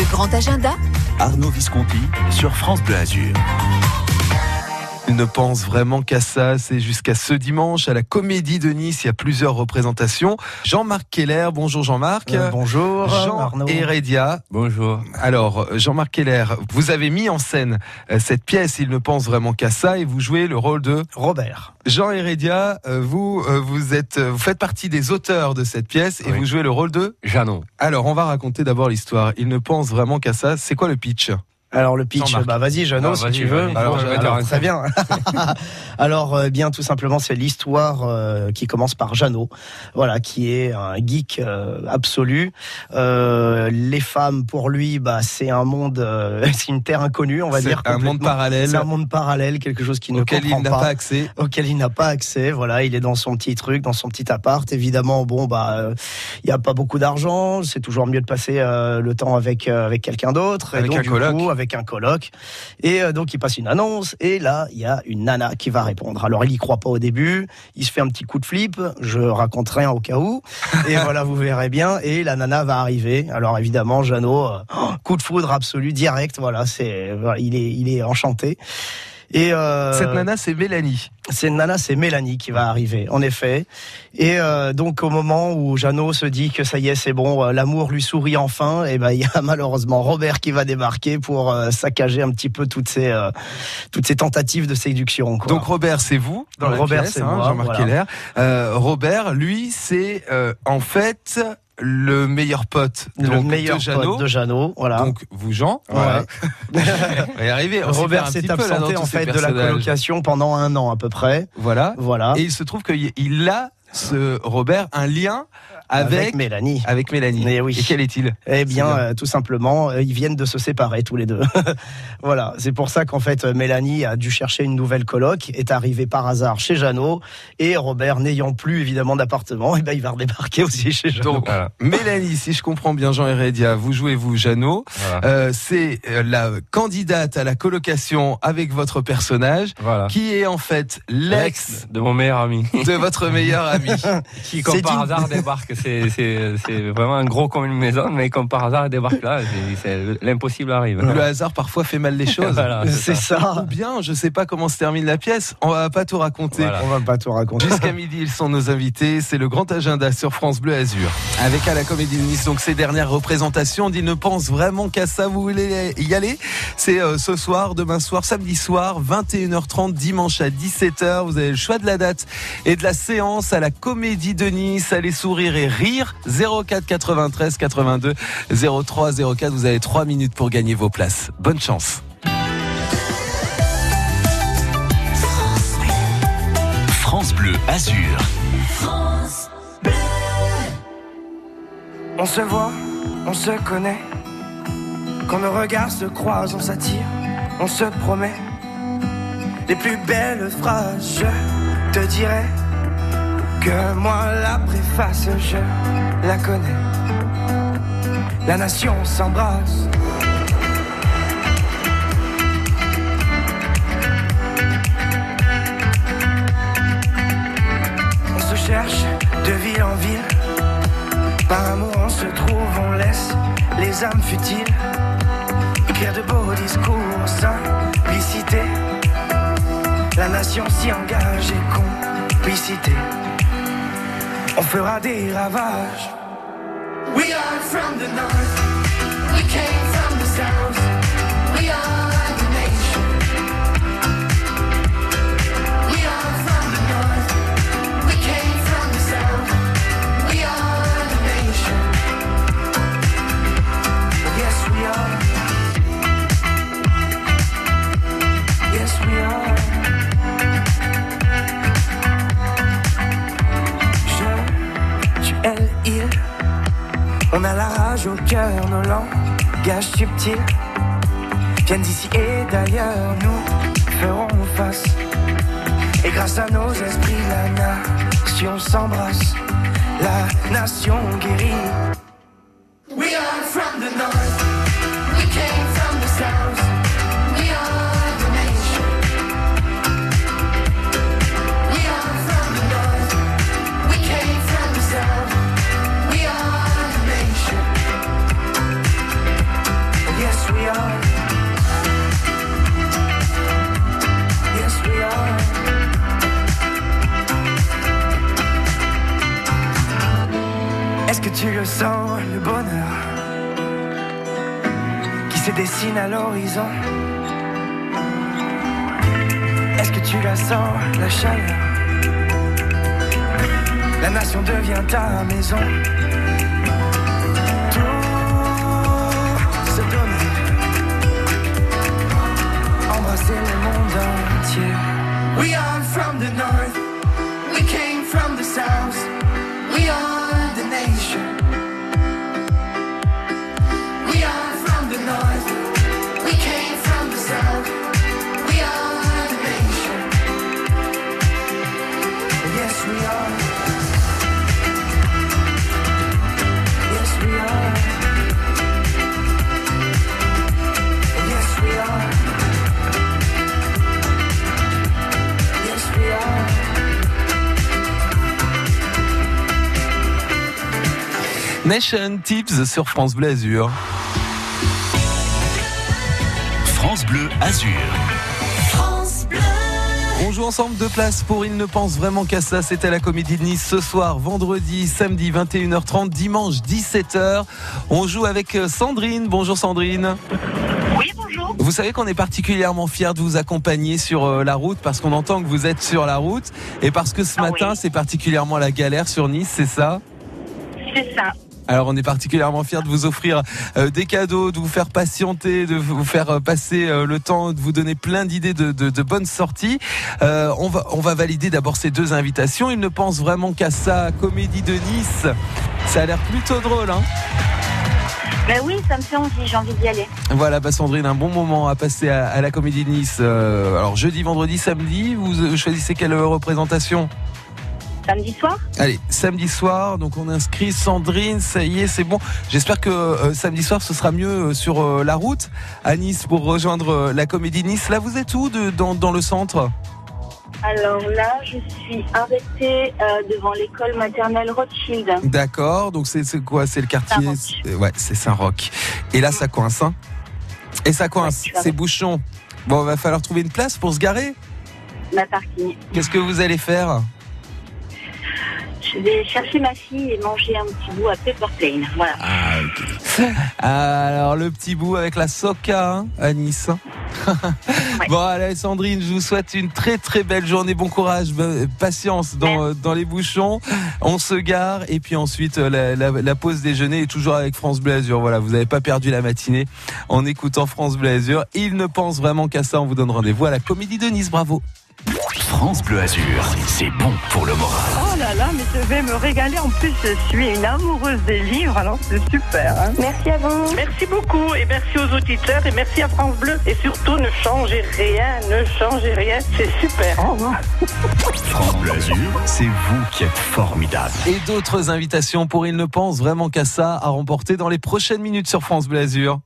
Le grand agenda Arnaud Visconti sur France Bleu Azur. Il ne pense vraiment qu'à ça. C'est jusqu'à ce dimanche à la Comédie de Nice. Il y a plusieurs représentations. Jean-Marc Keller, bonjour Jean-Marc. Euh, bonjour. Jean Arnaud. Heredia. Bonjour. Alors, Jean-Marc Keller, vous avez mis en scène euh, cette pièce. Il ne pense vraiment qu'à ça et vous jouez le rôle de Robert. Jean Heredia. euh, Vous, vous êtes, vous faites partie des auteurs de cette pièce et Oui. vous jouez le rôle de. Janon. Alors, on va raconter d'abord l'histoire. Il ne pense vraiment qu'à ça. C'est quoi le pitch? Alors le pitch, Jean-Marc. bah vas-y, Jeannot, si tu veux. Alors, Bon, très bien. alors euh, bien, tout simplement, c'est l'histoire euh, qui commence par Jeannot, voilà, qui est un geek euh, absolu. Euh, les femmes, pour lui, bah c'est un monde, euh, c'est une terre inconnue, on va C'est dire. un monde parallèle C'est un monde parallèle, quelque chose qu'il ne auquel comprend il n'a pas accès. auquel il n'a pas accès. Voilà, il est dans son petit truc, dans son petit appart. Évidemment, bon bah, euh, il n'y a pas beaucoup d'argent. C'est toujours mieux de passer euh, le temps avec euh, avec quelqu'un d'autre. Et Avec donc, un du coloc. coup, avec un coloc. Et euh, donc il passe une annonce. Et là, il y a une nana qui va répondre. Alors il y croit pas au début. Il se fait un petit coup de flip. Je raconte rien au cas où. Et voilà, vous verrez bien. Et la nana va arriver. Alors évidemment, Jeannot, euh, coup de foudre absolu, direct. Voilà, c'est, il est, il est enchanté. Et euh, Cette nana, c'est Mélanie. c'est Nana, c'est Mélanie qui va arriver, en effet. Et euh, donc au moment où Jeannot se dit que ça y est, c'est bon, euh, l'amour lui sourit enfin, et ben il y a malheureusement Robert qui va débarquer pour euh, saccager un petit peu toutes ces toutes ces tentatives de séduction. Quoi. Donc Robert, c'est vous dans la Robert, c'est hein, moi, Jean-Marc voilà. Keller. Robert, lui, c'est en fait le meilleur pote le donc, meilleur de Jeannot. pote de Jeannot, voilà. Donc vous, Jean, Ouais. on va y arriver. On Robert s'est petit peu, là, absenté en fait de la colocation pendant un an à peu près. Voilà. Voilà. Et il se trouve qu'il a, ce Robert, un lien avec, avec Mélanie. avec Mélanie. Oui. Et quel est-il? Eh bien, bien. euh, tout simplement, euh, ils viennent de se séparer tous les deux. voilà, c'est pour ça qu'en fait, Mélanie a dû chercher une nouvelle coloc, est arrivée par hasard chez Jeannot, et Robert, n'ayant plus évidemment d'appartement, eh ben, il va redébarquer aussi chez Jeannot. Donc, Voilà. Mélanie, si je comprends bien Jean Heredia, vous jouez vous Jeannot. Voilà. Euh, c'est euh, la candidate à la colocation avec votre personnage, Voilà. qui est en fait l'ex de mon meilleur ami. de votre meilleur ami. Qui, comme par une- hasard, débarque. C'est, vraiment un gros comme une maison, mais comme par hasard, il débarque là. L'impossible arrive. Le hasard parfois fait mal les choses. Voilà, c'est ça. Ou bien, je sais pas comment se termine la pièce. On va pas tout raconter. Voilà. On va pas tout raconter. Jusqu'à midi, ils sont nos invités. C'est le grand agenda sur France Bleu Azur. Avec à la Comédie de Nice, donc ces dernières représentations, on dit ne pense vraiment qu'à ça. Vous voulez y aller? C'est euh, ce soir, demain soir, samedi soir, 21h30, dimanche à 17h. Vous avez le choix de la date et de la séance à la Comédie de Nice. Allez sourire et rire. 04 93 82 03 04. Vous avez 3 minutes pour gagner vos places. Bonne chance. France Bleu Azur. On se voit, on se connaît. Quand nos regards se croisent, on s'attire, on se promet. Les plus belles phrases, je te dirai que moi la préface, je la connais. La nation s'embrasse. On se cherche de ville en ville. Par amour on se trouve, on laisse les âmes futiles écrire de beaux discours, simplicité. La nation s'y engage et complicité. On fera des ravages. We are from the north, viennent d'ici et d'ailleurs. Nous ferons face. Et grâce à nos esprits, la nation s'embrasse. La nation guérit. Est-ce que tu la sens, la chaleur? La nation devient ta maison. Tout se donner, embrasser le monde entier. We are from the north, Nation Tips sur France Bleu Azur. France Bleu Azur. On joue ensemble deux places pour Il ne pense vraiment qu'à ça. C'était à la Comédie de Nice ce soir, vendredi, samedi 21h30, dimanche 17h. On joue avec euh, Sandrine. Bonjour Sandrine. Oui, bonjour. Vous savez qu'on est particulièrement fiers de vous accompagner sur euh, la route parce qu'on entend que vous êtes sur la route et parce que ce Ah matin oui. c'est particulièrement la galère sur Nice, c'est ça? C'est ça. Alors on est particulièrement fiers de vous offrir euh, des cadeaux, de vous faire patienter, de vous faire euh, passer euh, le temps, de vous donner plein d'idées de, de- de bonnes sorties. Euh, on, va, on va valider d'abord ces deux invitations. Ils ne pensent vraiment qu'à ça, Comédie de Nice. Ça a l'air plutôt drôle, hein Mais oui, ça me fait envie, j'ai envie d'y aller. Voilà, bah Sandrine, un bon moment à passer à, à la Comédie de Nice. Euh, alors jeudi, vendredi, samedi, vous choisissez quelle représentation? Samedi soir Allez, samedi soir, donc on inscrit Sandrine, ça y est, c'est bon. J'espère que euh, samedi soir ce sera mieux euh, sur euh, la route à Nice pour rejoindre la Comédie Nice. Là, vous êtes où de, dans, dans le centre? Alors là, je suis arrêtée euh, devant l'école maternelle Rothschild. D'accord, donc c'est quoi? C'est le quartier Ouais, c'est Saint-Roch. Et là, ça coince, hein? Et ça coince, Ouais, c'est bouchon. Bon, va falloir trouver une place pour se garer? Ma parking. Qu'est-ce que vous allez faire? Je vais chercher ma fille et manger un petit bout à Pepper Plain. Voilà. Alors, le petit bout avec la soca hein, à Nice. Bon, allez, Sandrine, je vous souhaite une très très belle journée. Bon courage, be- patience dans, dans les bouchons. On se gare et puis ensuite euh, la, la- la pause déjeuner est toujours avec France Bleu Azur. Voilà, vous n'avez pas perdu la matinée en écoutant France Bleu Azur. Il ne pense vraiment qu'à ça. On vous donne rendez-vous à la Comédie de Nice. Bravo. France Bleu Azur, c'est bon pour le moral. Oh là là, mais je vais me régaler. En plus, je suis une amoureuse des livres, alors c'est super. hein. Merci à vous. Merci beaucoup et merci aux auditeurs et merci à France Bleu. Et surtout, ne changez rien, ne changez rien, c'est super. Au revoir. France Bleu Azur, c'est vous qui êtes formidable. Et d'autres invitations pour Il ne pense vraiment qu'à ça à remporter dans les prochaines minutes sur France Bleu Azur.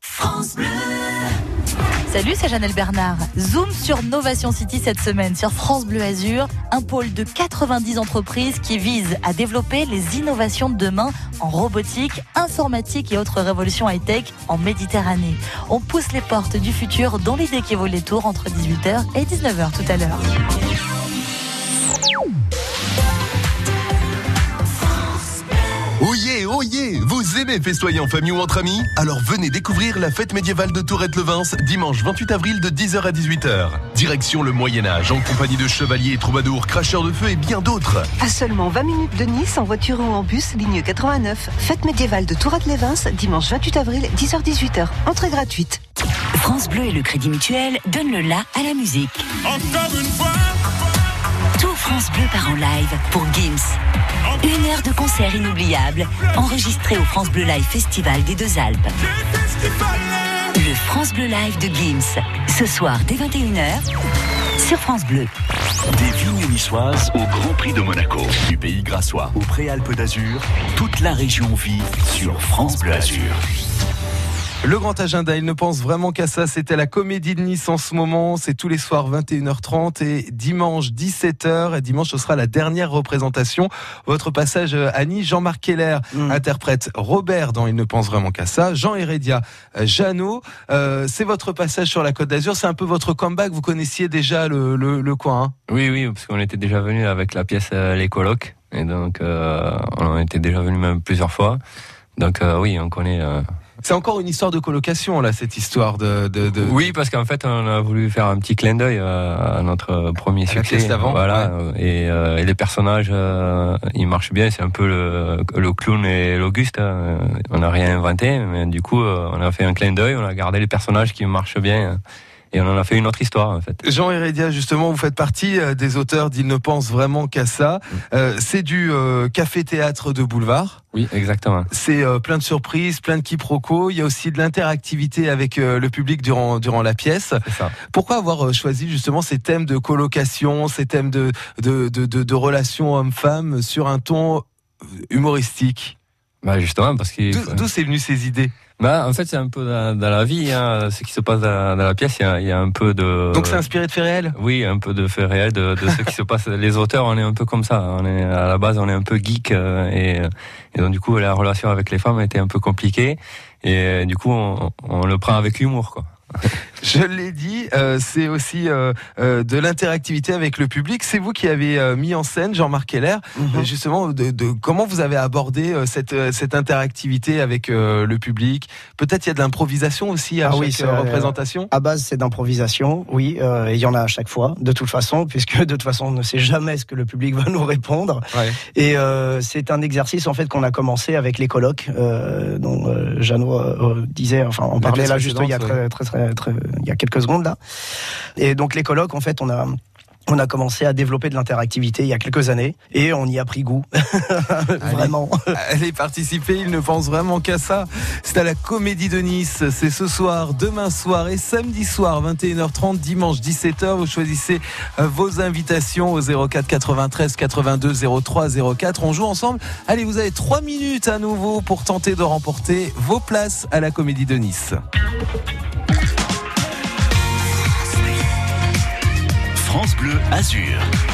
Salut, c'est Janelle Bernard. Zoom sur Novation City cette semaine sur France Bleu Azur, un pôle de 90 entreprises qui vise à développer les innovations de demain en robotique, informatique et autres révolutions high-tech en Méditerranée. On pousse les portes du futur dans l'idée qui vaut les tours entre 18h et 19h tout à l'heure. Oyez, oyez Vous aimez festoyer en famille ou entre amis? Alors venez découvrir la fête médiévale de Tourette-le-Vins dimanche 28 avril de 10h à 18h. Direction le Moyen-Âge en compagnie de chevaliers, troubadours, cracheurs de feu et bien d'autres. À seulement 20 minutes de Nice, en voiture ou en bus, ligne 89. Fête médiévale de Tourette-les-Vins, dimanche 28 avril, 10h-18h. Entrée gratuite. France Bleu et le Crédit Mutuel donnent le la à la musique. Tout France Bleu part en live pour Gims. Une heure de concert inoubliable, enregistré au France Bleu Live Festival des Deux Alpes. Le France Bleu Live de Gims, ce soir dès 21h sur France Bleu. Des vignes niçoises au Grand Prix de Monaco, du pays grassois au Préalpes d'Azur, toute la région vit sur France Bleu Azur. Le grand agenda, il ne pense vraiment qu'à ça. C'était la comédie de Nice en ce moment. C'est tous les soirs 21h30 et dimanche 17h. Et dimanche, ce sera la dernière représentation. Votre passage à Nice, Jean-Marc Keller Mm. interprète Robert dans Il ne pense vraiment qu'à ça. Jean Hérédia, euh, Jeannot. Euh, c'est votre passage sur la Côte d'Azur. C'est un peu votre comeback. Vous connaissiez déjà le, le, le coin. hein? Oui, oui, parce qu'on était déjà venu avec la pièce euh, Les Colocs. Et donc, euh, on était déjà venu même plusieurs fois. Donc euh, oui, on connaît. Euh, C'est encore une histoire de colocation, là, cette histoire de. de, de- Oui, parce qu'en fait, on a voulu faire un petit clin d'œil euh, à notre premier À succès. d'avant, voilà. Et, euh, et les personnages, euh, ils marchent bien. C'est un peu le, le clown et l'Auguste. hein. On n'a rien inventé, mais du coup, euh, on a fait un clin d'œil. On a gardé les personnages qui marchent bien. Et on en a fait une autre histoire, en fait. Jean Hérédia, justement, vous faites partie euh, des auteurs d'Il ne pense vraiment qu'à ça. Euh, c'est du euh, café-théâtre de boulevard. Oui, exactement. C'est euh, plein de surprises, plein de quiproquos. Il y a aussi de l'interactivité avec le public durant durant la pièce. C'est ça. Pourquoi avoir choisi justement ces thèmes de colocation, ces thèmes de de de, de, de relations hommes-femmes sur un ton humoristique? Bah justement, parce que. D'où c'est venu ces idées? Bah, en fait, c'est un peu dans, dans la vie, hein, ce qui se passe dans, dans la pièce. Il y a, il y a un peu de. Donc c'est inspiré de faits réels? Oui, un peu de fait réel de, de ce qui se passe. Les auteurs, on est un peu comme ça. On est à la base, on est un peu geek euh, et, et donc du coup, la relation avec les femmes était un peu compliquée et du coup, on, on le prend avec humour, quoi. Je l'ai dit, euh, c'est aussi euh, euh, de l'interactivité avec le public. C'est vous qui avez mis en scène, Jean-Marc Keller, Mhm. justement, de, de comment vous avez abordé cette, cette interactivité avec le public? Peut-être il y a de l'improvisation aussi à Ah chaque oui, représentation? À base, c'est d'improvisation, oui, et il y en a à chaque fois, de toute façon, puisque de toute façon, on ne sait jamais ce que le public va nous répondre. Ouais. Et c'est un exercice en fait qu'on a commencé avec les colloques, dont Jeannot disait, enfin, on La parlait là juste il y a précédente, très, très, très, très- il y a quelques secondes là. Et donc les colloques, en fait, on a on a commencé à développer de l'interactivité il y a quelques années et on y a pris goût. Vraiment. Allez participer, il ne pense vraiment qu'à ça. C'est à la Comédie de Nice. C'est ce soir, demain soir et samedi soir, 21h30, dimanche 17h. Vous choisissez euh, vos invitations au 04 93 82 03 04. On joue ensemble. Allez, vous avez trois minutes à nouveau pour tenter de remporter vos places à la Comédie de Nice. France Bleu Azur.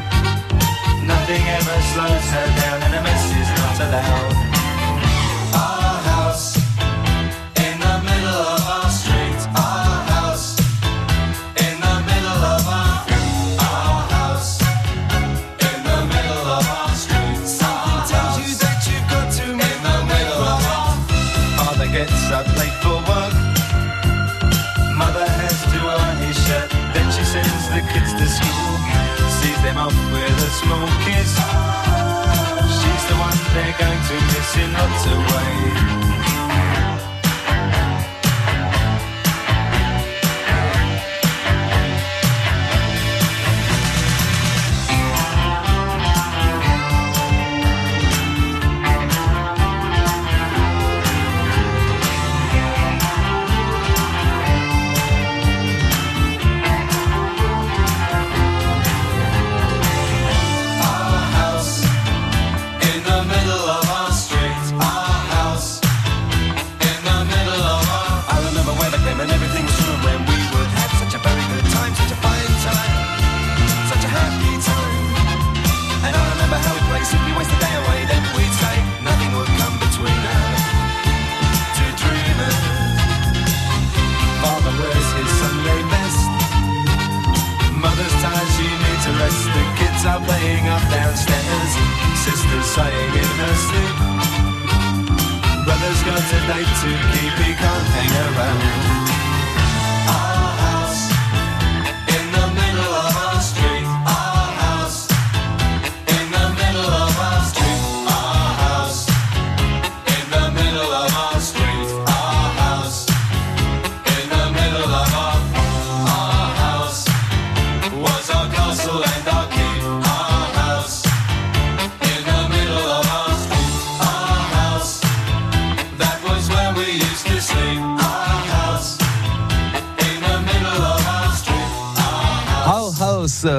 Nothing ever slows her down, and a mess is not allowed.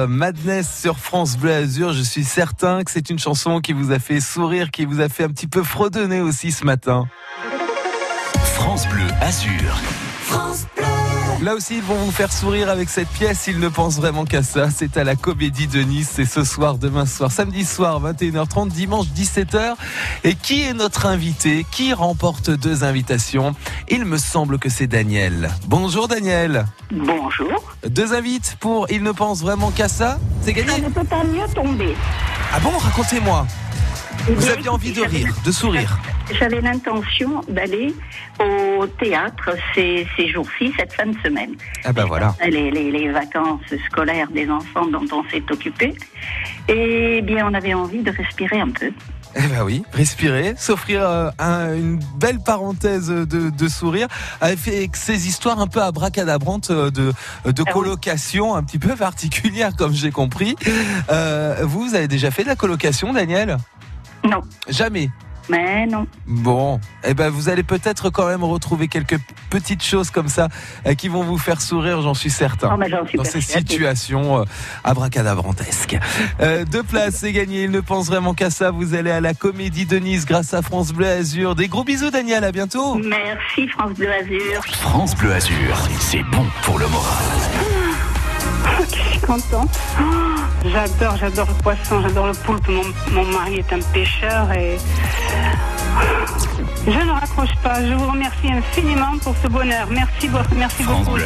Madness sur France Bleu Azur. Je suis certain que c'est une chanson qui vous a fait sourire, qui vous a fait un petit peu fredonner aussi ce matin. France Bleu Azur. Là aussi, ils vont vous faire sourire avec cette pièce. Ils ne pensent vraiment qu'à ça. C'est à la Comédie de Nice. C'est ce soir, demain soir, samedi soir, 21h30, dimanche 17h. Et qui est notre invité? Qui remporte deux invitations? Il me semble que c'est Daniel. Bonjour Daniel. Bonjour. Deux invites pour Il ne pense vraiment qu'à ça? C'est gagné? Ça ne peut pas mieux tomber. Ah bon? Racontez-moi. Eh Vous aviez envie de rire, de sourire. J'avais l'intention d'aller au théâtre ces, ces jours-ci, cette fin de semaine. Ah ben voilà. Les, les- les vacances scolaires des enfants dont on s'est occupé. Et bien, on avait envie de respirer un peu. Eh ben oui, respirer, s'offrir euh, un- une belle parenthèse de, de sourire, avec ces histoires un peu abracadabrantes euh, de, de colocation un petit peu particulières, comme j'ai compris. Euh, vous, vous avez déjà fait de la colocation, Daniel? Non. Jamais Mais non. Bon, eh ben vous allez peut-être quand même retrouver quelques petites choses comme ça euh, qui vont vous faire sourire, j'en suis certain. Oh, mais j'en suis dans ces situations euh, abracadabrantesques. Euh, deux places, c'est gagné. Il ne pense vraiment qu'à ça. Vous allez à la Comédie de Nice grâce à France Bleu Azur. Des gros bisous, Daniel. À bientôt. Merci, France Bleu Azur. France Bleu Azur, c'est bon pour le moral. Je suis contente. J'adore, j'adore le poisson, j'adore le poulpe. Mon, mon mari est un pêcheur et je ne raccroche pas. Je vous remercie infiniment pour ce bonheur. Merci, beaucoup, merci France beaucoup.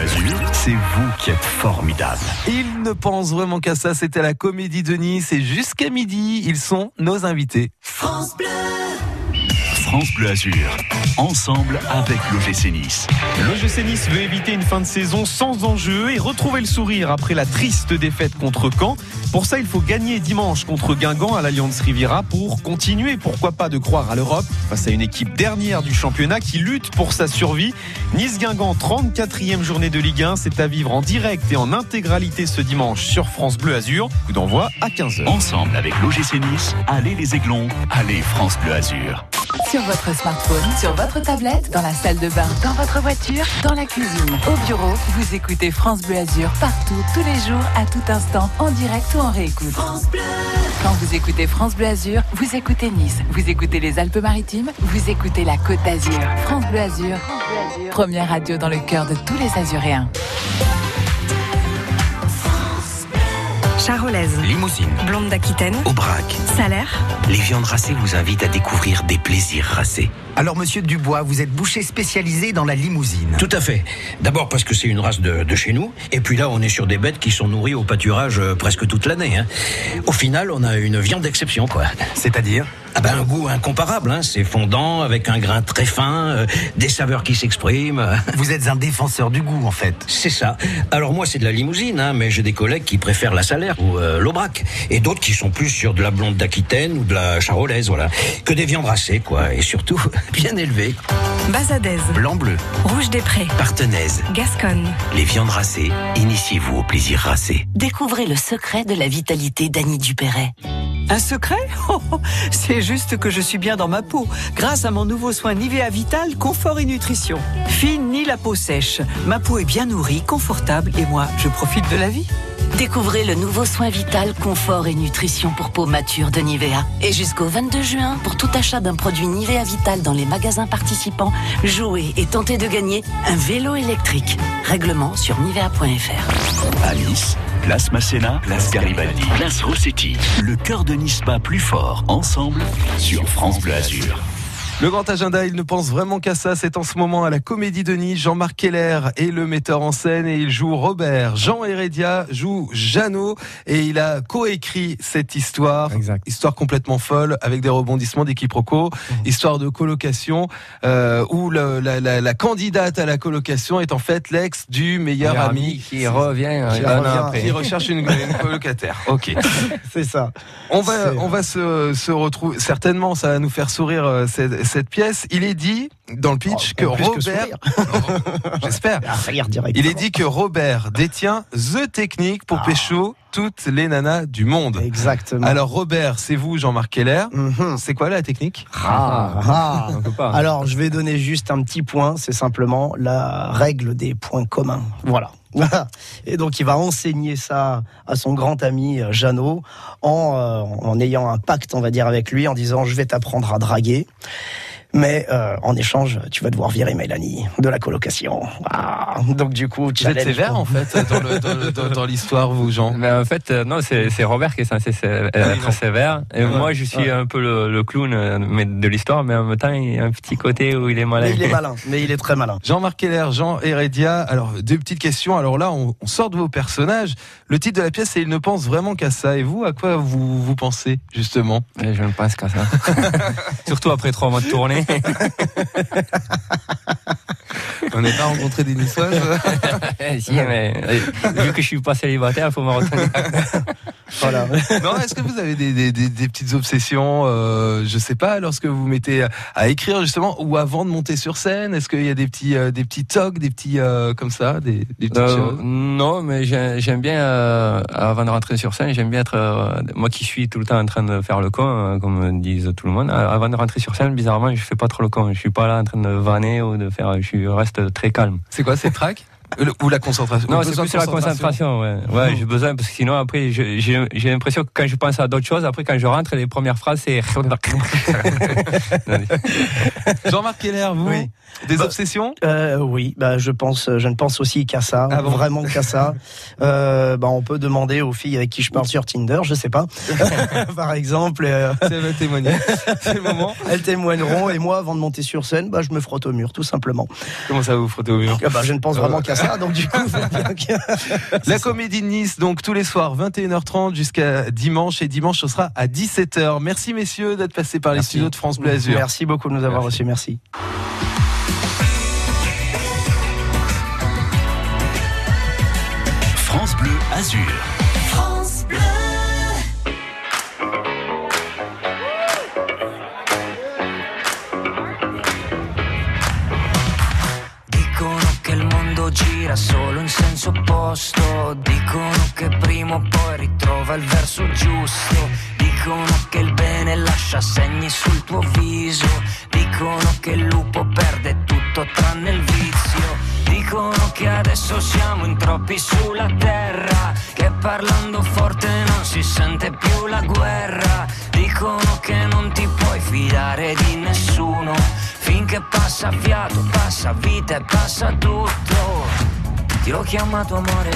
C'est vous qui êtes formidable. Il ne pense vraiment qu'à ça. C'était la Comédie de Nice et jusqu'à midi, ils sont nos invités. France Bleu. France Bleu Azur, ensemble avec l'OGC Nice. L'OGC Nice veut éviter une fin de saison sans enjeu et retrouver le sourire après la triste défaite contre Caen. Pour ça, il faut gagner dimanche contre Guingamp à l'Alliance Riviera pour continuer, pourquoi pas, de croire à l'Europe face à une équipe dernière du championnat qui lutte pour sa survie. Nice-Guingamp, 34e journée de Ligue 1, c'est à vivre en direct et en intégralité ce dimanche sur France Bleu Azur. Coup d'envoi à 15h. Ensemble avec l'OGC Nice, allez les Aiglons, allez France Bleu Azur. Sur votre smartphone, sur votre tablette, dans la salle de bain, dans votre voiture, dans la cuisine, au bureau, vous écoutez France Bleu Azur partout, tous les jours, à tout instant, en direct ou en réécoute. Quand vous écoutez France Bleu Azur, vous écoutez Nice, vous écoutez les Alpes-Maritimes, vous écoutez la Côte d'Azur. France Bleu Azur, première radio dans le cœur de tous les Azuréens. Charolaise. Limousine. Blonde d'Aquitaine. Aubrac. Salaire. Les viandes racées vous invitent à découvrir des plaisirs racés. Alors, monsieur Dubois, vous êtes boucher spécialisé dans la limousine. Tout à fait. D'abord parce que c'est une race de, de chez nous. Et puis là, on est sur des bêtes qui sont nourries au pâturage euh, presque toute l'année. hein. Au final, on a une viande d'exception, quoi. C'est-à-dire? Ah ben, un goût incomparable. Hein. C'est fondant, avec un grain très fin, euh, des saveurs qui s'expriment. Vous êtes un défenseur du goût, en fait. C'est ça. Alors moi, c'est de la limousine, hein, mais j'ai des collègues qui préfèrent la salaire ou euh, l'aubrac. Et d'autres qui sont plus sur de la blonde d'Aquitaine ou de la charolaise, voilà. Que des viandes racées, quoi. Et surtout, bien élevées. Bazadaise. Blanc-bleu. Rouge des Prés. Partenaise. Gasconne. Les viandes racées, initiez-vous au plaisir racé. Découvrez le secret de la vitalité d'Annie Dupéret. Un secret Oh, oh, C'est juste que je suis bien dans ma peau, grâce à mon nouveau soin Nivea Vital Confort et Nutrition. Fini la peau sèche, ma peau est bien nourrie, confortable et moi, je profite de la vie. Découvrez le nouveau soin vital, confort et nutrition pour peau mature de Nivea. Et jusqu'au 22 juin, pour tout achat d'un produit Nivea Vital dans les magasins participants, jouez et tentez de gagner un vélo électrique. Règlement sur nivea.fr. À Nice, place Masséna, place Garibaldi, place Rossetti. Le cœur de Nice bat plus fort, ensemble, sur France Bleu Azur. Le grand agenda, il ne pense vraiment qu'à ça. C'est en ce moment à la Comédie de Nice. Jean-Marc Keller est le metteur en scène et il joue Robert. Jean Heredia joue Jeannot et il a coécrit cette histoire. Histoire complètement folle avec des rebondissements, des quiproquos. Histoire de colocation euh, où la, la- la candidate à la colocation est en fait l'ex du meilleur Meilleur ami ami qui revient, euh, qui, revient, après. qui recherche une, une colocataire. Ok. C'est ça. On va, on va se, se retrouver. Certainement, ça va nous faire sourire euh, cette, cette pièce, il est dit dans le pitch que plus que Robert, j'espère, Rire direct. il est dit que Robert détient the technique pour pécho toutes les nanas du monde. Exactement. Alors Robert, c'est vous, Jean-Marc Keller. C'est quoi la technique? Ah, ah. On peut pas. Alors, je vais donner juste un petit point, c'est simplement la règle des points communs. Voilà. Et donc, il va enseigner ça à son grand ami euh, Jeannot en, euh, en ayant un pacte, on va dire, avec lui, en disant Je vais t'apprendre à draguer. Mais euh, en échange, tu vas devoir virer Mélanie de la colocation. Ah, donc du coup, Vous êtes sévère en fait dans l'histoire, vous, Jean. Mais en fait, euh, non, c'est Robert qui est censé sé- euh, être sévère. Et Ouais. moi, je suis Ouais. un peu le, le clown euh, de l'histoire, mais en même temps, il y a un petit côté où il est malin. Mais il est malin, mais il est très malin. Jean-Marc Keller, Jean Heredia. Alors, deux petites questions. Alors là, on, on sort de vos personnages. Le titre de la pièce, c'est Il ne pense vraiment qu'à ça. Et vous, à quoi vous, vous pensez, justement? Et je ne pense qu'à ça. Surtout après trois mois de tournée. On n'est pas rencontré des niçoises Eh, si, mais euh, vu que je suis pas célibataire, il faut me retenir. Voilà. Non, est-ce que vous avez des, des- des- des petites obsessions, euh, je sais pas, lorsque vous mettez à écrire justement, ou avant de monter sur scène? Est-ce qu'il y a des petits, euh, des petits tocs, des petits euh, comme ça, des, des petites Euh, choses? non, mais j'ai- j'aime bien, euh, avant de rentrer sur scène, j'aime bien être, euh, moi qui suis tout le temps en train de faire le con, euh, comme disent tout le monde, euh, avant de rentrer sur scène, bizarrement, je fais pas trop le con. Je suis pas là en train de vanner ou de faire, je suis- reste très calme. C'est quoi, c'est le track Le- Ou la concentration Non, c'est plus de la concentration, ouais. Ouais, j'ai besoin, parce que sinon, après, j'ai j'ai l'impression que quand je pense à d'autres choses, après, quand je rentre, les premières phrases, c'est. Jean-Marc Keller, vous Oui. Des Bah, obsessions? Euh, oui, bah, je pense, je ne pense aussi qu'à ça, Ah bon? vraiment qu'à ça. Euh, bah, on peut demander aux filles avec qui je parle sur Tinder, je sais pas, par exemple. euh, elle va témoigner. C'est le moment. elles témoigneront et moi, avant de monter sur scène, bah, je me frotte au mur, tout simplement. Comment ça vous frottez au mur? Ah bah, je ne pense vraiment qu'à ça, donc du coup, que- La comédie de Nice, donc tous les soirs, 21h30 jusqu'à dimanche. Et dimanche, ce sera à 17h. Merci messieurs d'être passés par les studios de France Bleu Azur. Merci beaucoup de nous avoir reçus, merci. France Bleu Azur. Solo in senso opposto. Dicono che prima o poi ritrova il verso giusto. Dicono che il bene lascia segni sul tuo viso. Dicono che il lupo perde tutto tranne il vizio. Dicono che adesso siamo in troppi sulla terra. Che parlando forte non si sente più la guerra. Dicono che non ti puoi fidare di nessuno. Finché passa fiato, passa vita e passa tutto. Ti ho chiamato amore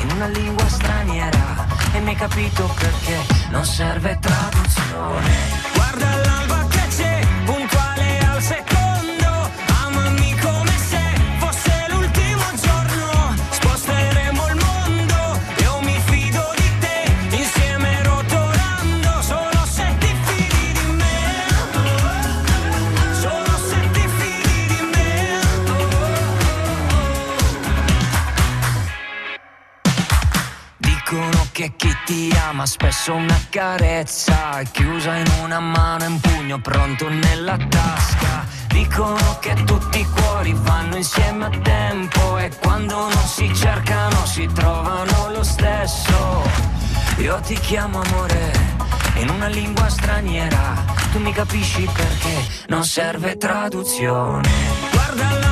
in una lingua straniera e mi hai capito perché non serve traduzione. Ama spesso una carezza chiusa in una mano e un pugno pronto nella tasca. Dicono che tutti i cuori vanno insieme a tempo e quando non si cercano si trovano lo stesso. Io ti chiamo amore in una lingua straniera, tu mi capisci perché non serve traduzione. Guarda l'alba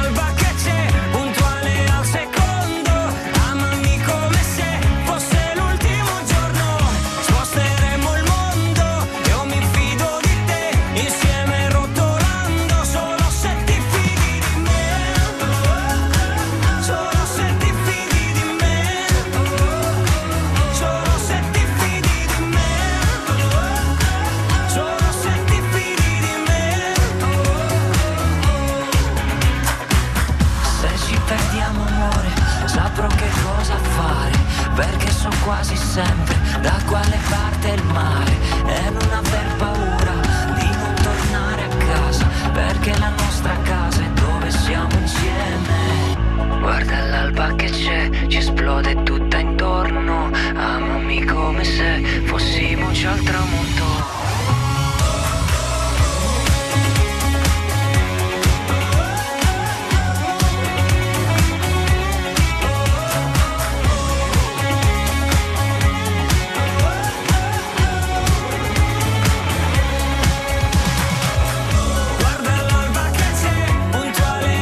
sempre da quale parte il mare